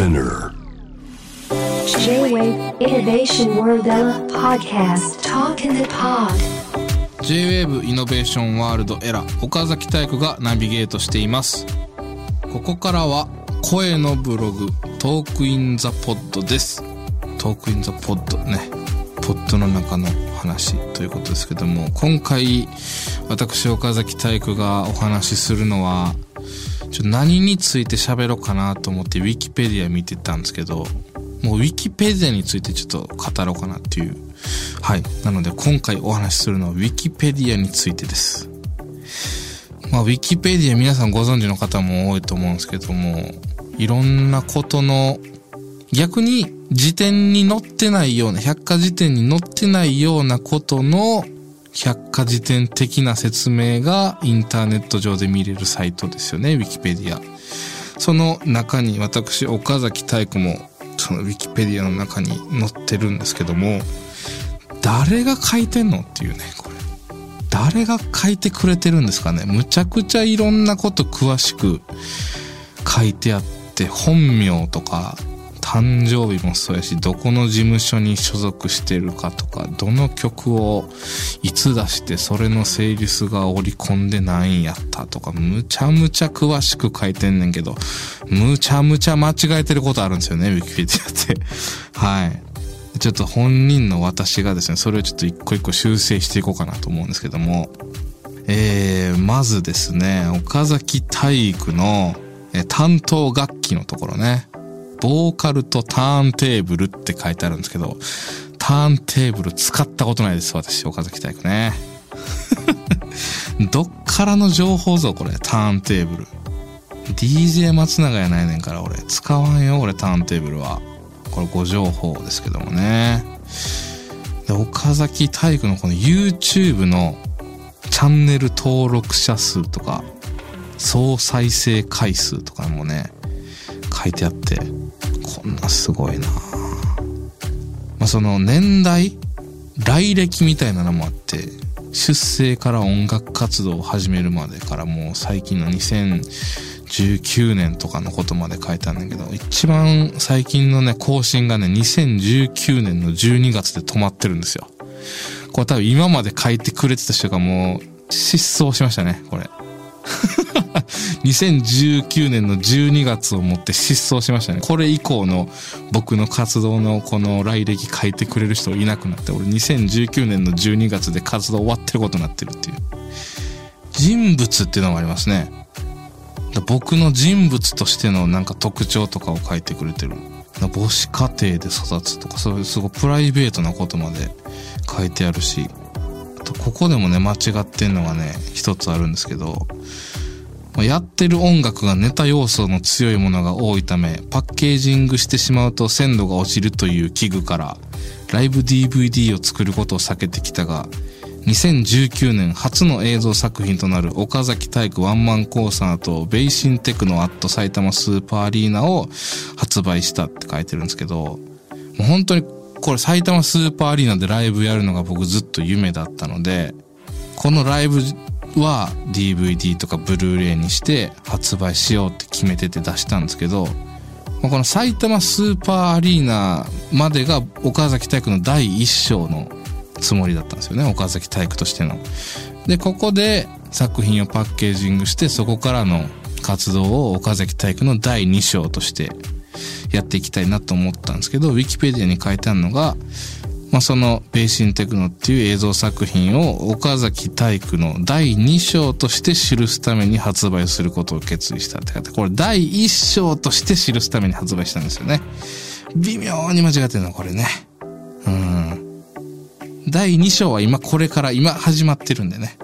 SPINEAR. J-Wave Innovation World Podcast. Talk in the Pod. J-WAVE Innovation World ERA 岡崎体育がナビゲートしています。ここからは声のブログ Talk in the Pod です。 Talk in the Pod ね。ポッドの中の話ということですけども今回私岡崎体育がお話しするのはちょ何について喋ろうかなと思ってウィキペディア見てたんですけどもうウィキペディアについてちょっと語ろうかなっていう。はい。なので今回お話しするのはウィキペディアについてです。まあウィキペディア皆さんご存知の方も多いと思うんですけどもいろんなことの逆に辞典に載ってないような、百科事典に載ってないようなことの百科事典的な説明がインターネット上で見れるサイトですよね、ウィキペディア。その中に私、岡崎体育もそのウィキペディアの中に載ってるんですけども、誰が書いてんのっていうね、これ。誰が書いてくれてるんですかね。むちゃくちゃいろんなこと詳しく書いてあって、本名とか、誕生日もそうやし、どこの事務所に所属してるかとか、どの曲をいつ出して、それのセールスが織り込んで何位やったとか、むちゃむちゃ詳しく書いてんねんけど、むちゃむちゃ間違えてることあるんですよね、ウィキペディアって。はい。ちょっと本人の私がですね、それをちょっと一個一個修正していこうかなと思うんですけども、えー、まずですね、岡崎体育のえ担当楽器のところね、ボーカルとターンテーブルって書いてあるんですけど、ターンテーブル使ったことないです、私、岡崎体育ね。どっからの情報ぞ、これ、ターンテーブル。DJ 松永やないねんから、俺。使わんよ、俺、ターンテーブルは。これ、ご情報ですけどもね。で、岡崎体育のこの YouTube のチャンネル登録者数とか、総再生回数とかもね、書いてあって、こんなすごいなまあ、その年代来歴みたいなのもあって、出生から音楽活動を始めるまでからもう最近の2019年とかのことまで書いてあるんだけど、一番最近のね、更新がね、2019年の12月で止まってるんですよ。これ多分今まで書いてくれてた人がもう失踪しましたね、これ。2019年の12月をもって失踪しましたね。これ以降の僕の活動のこの来歴書いてくれる人いなくなって、俺2019年の12月で活動終わってることになってるっていう。人物っていうのがありますね。僕の人物としてのなんか特徴とかを書いてくれてる。母子家庭で育つとか、そういうすごいプライベートなことまで書いてあるし、ここでもね、間違ってんのがね、一つあるんですけど、やってる音楽がネタ要素の強いものが多いため、パッケージングしてしまうと鮮度が落ちるという器具から、ライブ DVD を作ることを避けてきたが、2019年初の映像作品となる岡崎体育ワンマンコンサートベイシンテクノアット埼玉スーパーアリーナを発売したって書いてるんですけど、もう本当にこれ埼玉スーパーアリーナでライブやるのが僕ずっと夢だったので、このライブは DVD とかブルーレイにして発売しようって決めてて出したんですけど、まあこの埼玉スーパーアリーナまでが岡崎体育の第一章のつもりだったんですよね。岡崎体育としての。で、ここで作品をパッケージングしてそこからの活動を岡崎体育の第二章としてやっていきたいなと思ったんですけど、ウィキペディアに書いてあるのが、まあ、そのベーシンテクノっていう映像作品を岡崎体育の第2章として記すために発売することを決意したって書いて、これ第1章として記すために発売したんですよね。微妙に間違ってるの、これね。うん。第2章は今これから、今始まってるんでね。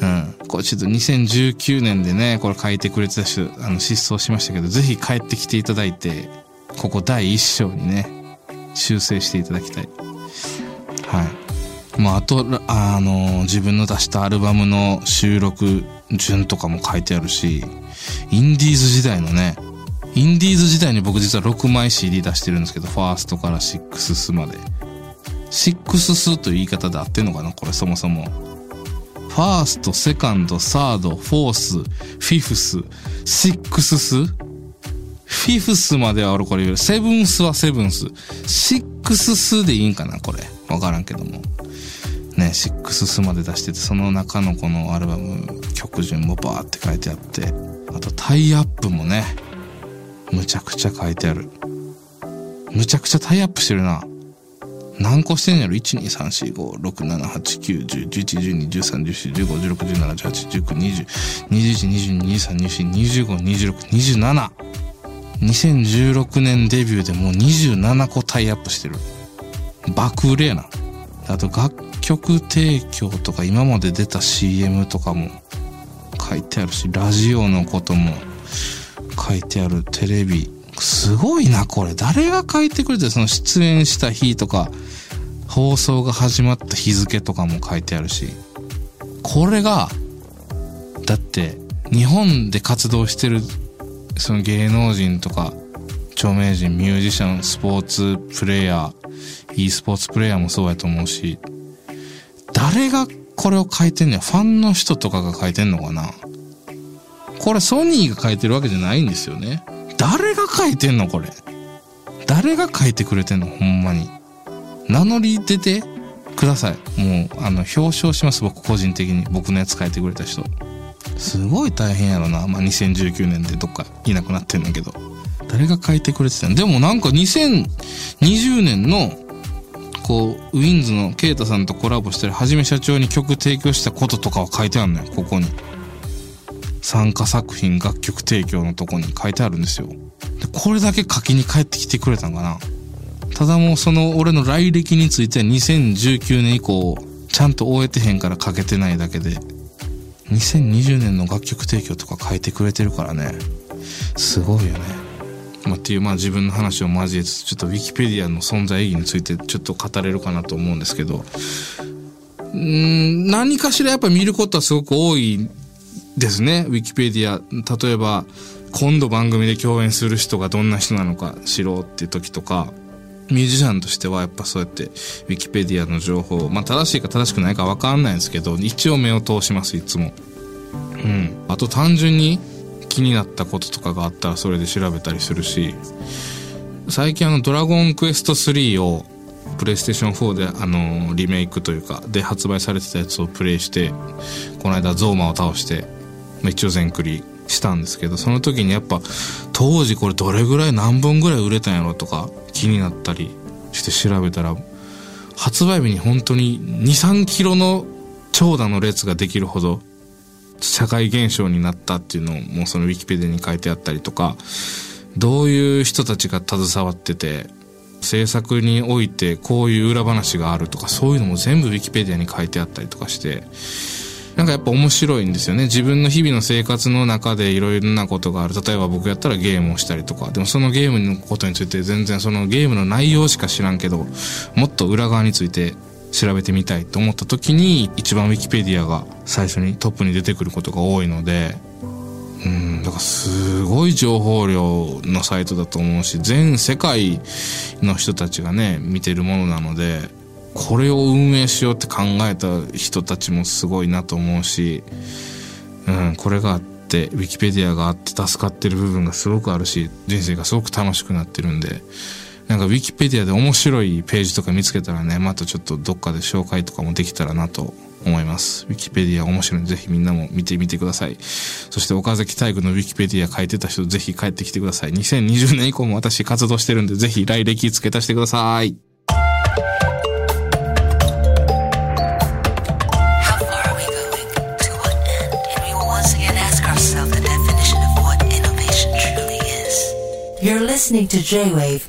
うん。これちょっと2019年でね、これ書いてくれてた人、あの、失踪しましたけど、ぜひ帰ってきていただいて、ここ第1章にね、修正していただきたい。はい。まあ、あと、あの、自分の出したアルバムの収録順とかも書いてあるし、インディーズ時代のね、インディーズ時代に僕実は6枚 CD 出してるんですけど、ファーストからシックススまで。sixth という言い方で合ってんのかなこれそもそも。 first、second、third、fourth、fifth、sixth？fifth までは俺これ言う。 seventh は seventh。sixth でいいんかなこれ。わからんけども。ね、 sixth まで出してて、その中のこのアルバム曲順もバーって書いてあって、あとタイアップもね、むちゃくちゃ書いてある。むちゃくちゃタイアップしてるな。何個してんやろ ?1,2,3,4,5,6,7,8,9,10,11,12,13,14,15,16,17,18,19,20,21,22,23,24,25,26,27! 2016年デビューでもう27個タイアップしてる。爆売れやな。あと楽曲提供とか今まで出た CM とかも書いてあるし、ラジオのことも書いてあるテレビ。すごいな、これ。誰が書いてくれて、その出演した日とか、放送が始まった日付とかも書いてあるし。これが、だって、日本で活動してる、その芸能人とか、著名人、ミュージシャン、スポーツプレイヤー、e スポーツプレイヤーもそうやと思うし、誰がこれを書いてんのや？ファンの人とかが書いてんのかな？これソニーが書いてるわけじゃないんですよね。誰が書いてんのこれ？誰が書いてくれてんの？ほんまに。名乗り出てください。もう、あの、表彰します、僕個人的に。僕のやつ書いてくれた人。すごい大変やろな。まあ、2019年でどっかいなくなってんだけど。誰が書いてくれてたんでもなんか2020年の、こう、ウィンズのケイタさんとコラボしてるはじめ社長に曲提供したこととかは書いてあるのよ、ここに。参加作品楽曲提供のとこに書いてあるんですよ。で、これだけ書きに帰ってきてくれたんかな。ただもうその俺の来歴については2019年以降、ちゃんと終えてへんから書けてないだけで、2020年の楽曲提供とか書いてくれてるからね。すごいよね。まあ、っていう、まあ自分の話を交えつつ、ちょっとウィキペディアの存在意義についてちょっと語れるかなと思うんですけど、うん何かしらやっぱ見ることはすごく多いですね、ウィキペディア。例えば、今度番組で共演する人がどんな人なのか知ろうっていう時とか、ミュージシャンとしてはやっぱそうやってウィキペディアの情報、まあ正しいか正しくないかわかんないんですけど、一応目を通します、いつも。うん。あと単純に気になったこととかがあったらそれで調べたりするし、最近あのドラゴンクエスト3をプレイステーション4であのリメイクというかで発売されてたやつをプレイしてこの間ゾーマを倒して一応全クリしたんですけどその時にやっぱ当時これどれぐらい何本ぐらい売れたんやろとか気になったりして調べたら発売日に本当に23キロの長蛇の列ができるほど社会現象になったっていうのもそのウィキペディアに書いてあったりとかどういう人たちが携わってて制作においてこういう裏話があるとかそういうのも全部ウィキペディアに書いてあったりとかしてなんかやっぱ面白いんですよね。自分の日々の生活の中でいろいろなことがある。例えば僕やったらゲームをしたりとか。でもそのゲームのことについて全然そのゲームの内容しか知らんけど、もっと裏側について調べてみたいと思った時に一番ウィキペディアが最初にトップに出てくることが多いので、うん、だからすごい情報量のサイトだと思うし、全世界の人たちがね、見てるものなので、これを運営しようって考えた人たちもすごいなと思うし、うん、これがあって、ウィキペディアがあって助かってる部分がすごくあるし、人生がすごく楽しくなってるんで、なんかウィキペディアで面白いページとか見つけたらね、またちょっとどっかで紹介とかもできたらなと思います。ウィキペディア面白いんでぜひみんなも見てみてください。そして岡崎体育のウィキペディア書いてた人ぜひ帰ってきてください。2020年以降も私活動してるんでぜひ来歴付け足してください。How far are we going? To what end? And we will once again ask ourselves the definition of what innovation truly is? You're listening to J-Wave